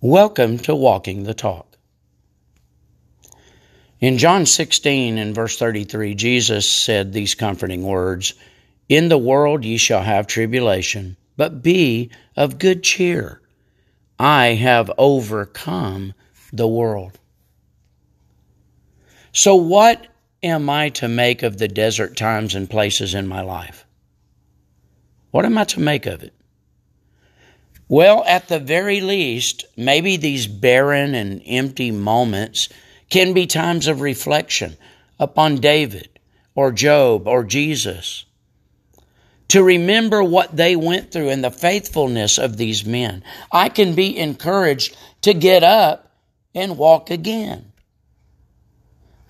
Welcome to Walking the Talk. In John 16 and verse 33, Jesus said these comforting words In the world ye shall have tribulation, but be of good cheer. I have overcome the world. So, what am I to make of the desert times and places in my life? What am I to make of it? Well, at the very least, maybe these barren and empty moments can be times of reflection upon David or Job or Jesus. To remember what they went through and the faithfulness of these men, I can be encouraged to get up and walk again.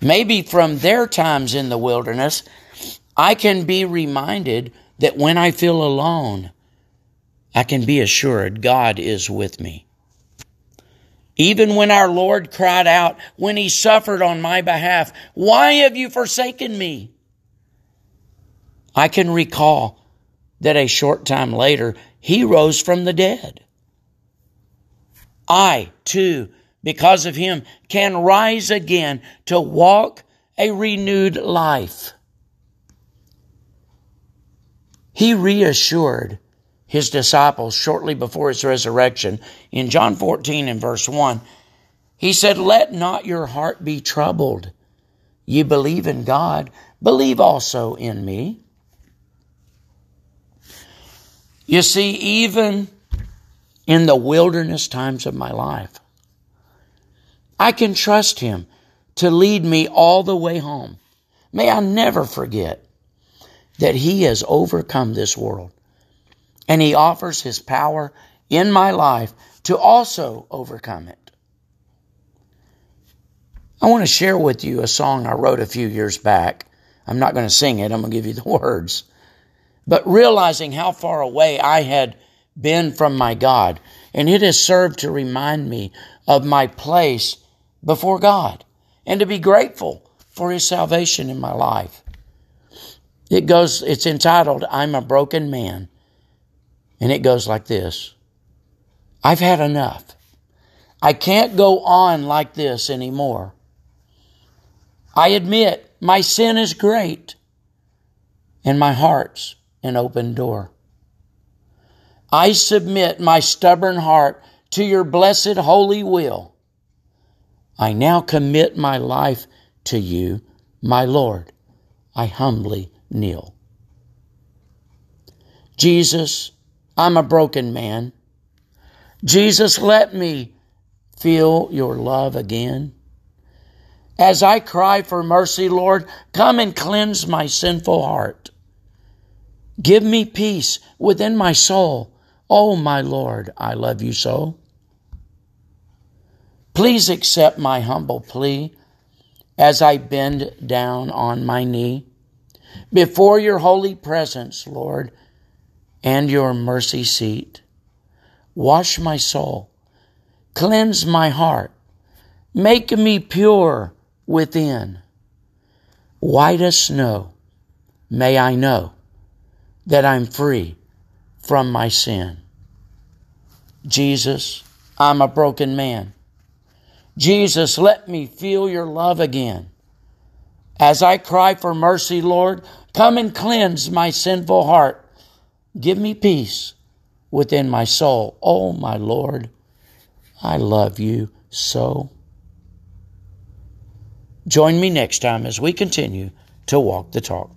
Maybe from their times in the wilderness, I can be reminded that when I feel alone, I can be assured God is with me. Even when our Lord cried out, when he suffered on my behalf, Why have you forsaken me? I can recall that a short time later, he rose from the dead. I, too, because of him, can rise again to walk a renewed life. He reassured his disciples shortly before his resurrection in John 14 and verse 1. He said, Let not your heart be troubled. You believe in God, believe also in me. You see, even in the wilderness times of my life, I can trust Him to lead me all the way home. May I never forget that He has overcome this world and He offers His power in my life to also overcome it. I want to share with you a song I wrote a few years back. I'm not going to sing it, I'm going to give you the words. But realizing how far away I had been from my God, and it has served to remind me of my place before God and to be grateful for His salvation in my life. It goes, it's entitled, I'm a Broken Man and it goes like this I've had enough. I can't go on like this anymore. I admit my sin is great and my heart's an open door. I submit my stubborn heart to your blessed holy will. I now commit my life to you, my Lord. I humbly kneel. Jesus, I'm a broken man. Jesus, let me feel your love again. As I cry for mercy, Lord, come and cleanse my sinful heart. Give me peace within my soul. Oh, my Lord, I love you so. Please accept my humble plea as I bend down on my knee before your holy presence, Lord and your mercy seat. Wash my soul, cleanse my heart, make me pure within. White as snow, may I know that I'm free from my sin. Jesus, I'm a broken man. Jesus, let me feel your love again. As I cry for mercy, Lord, come and cleanse my sinful heart Give me peace within my soul. Oh, my Lord, I love you so. Join me next time as we continue to walk the talk.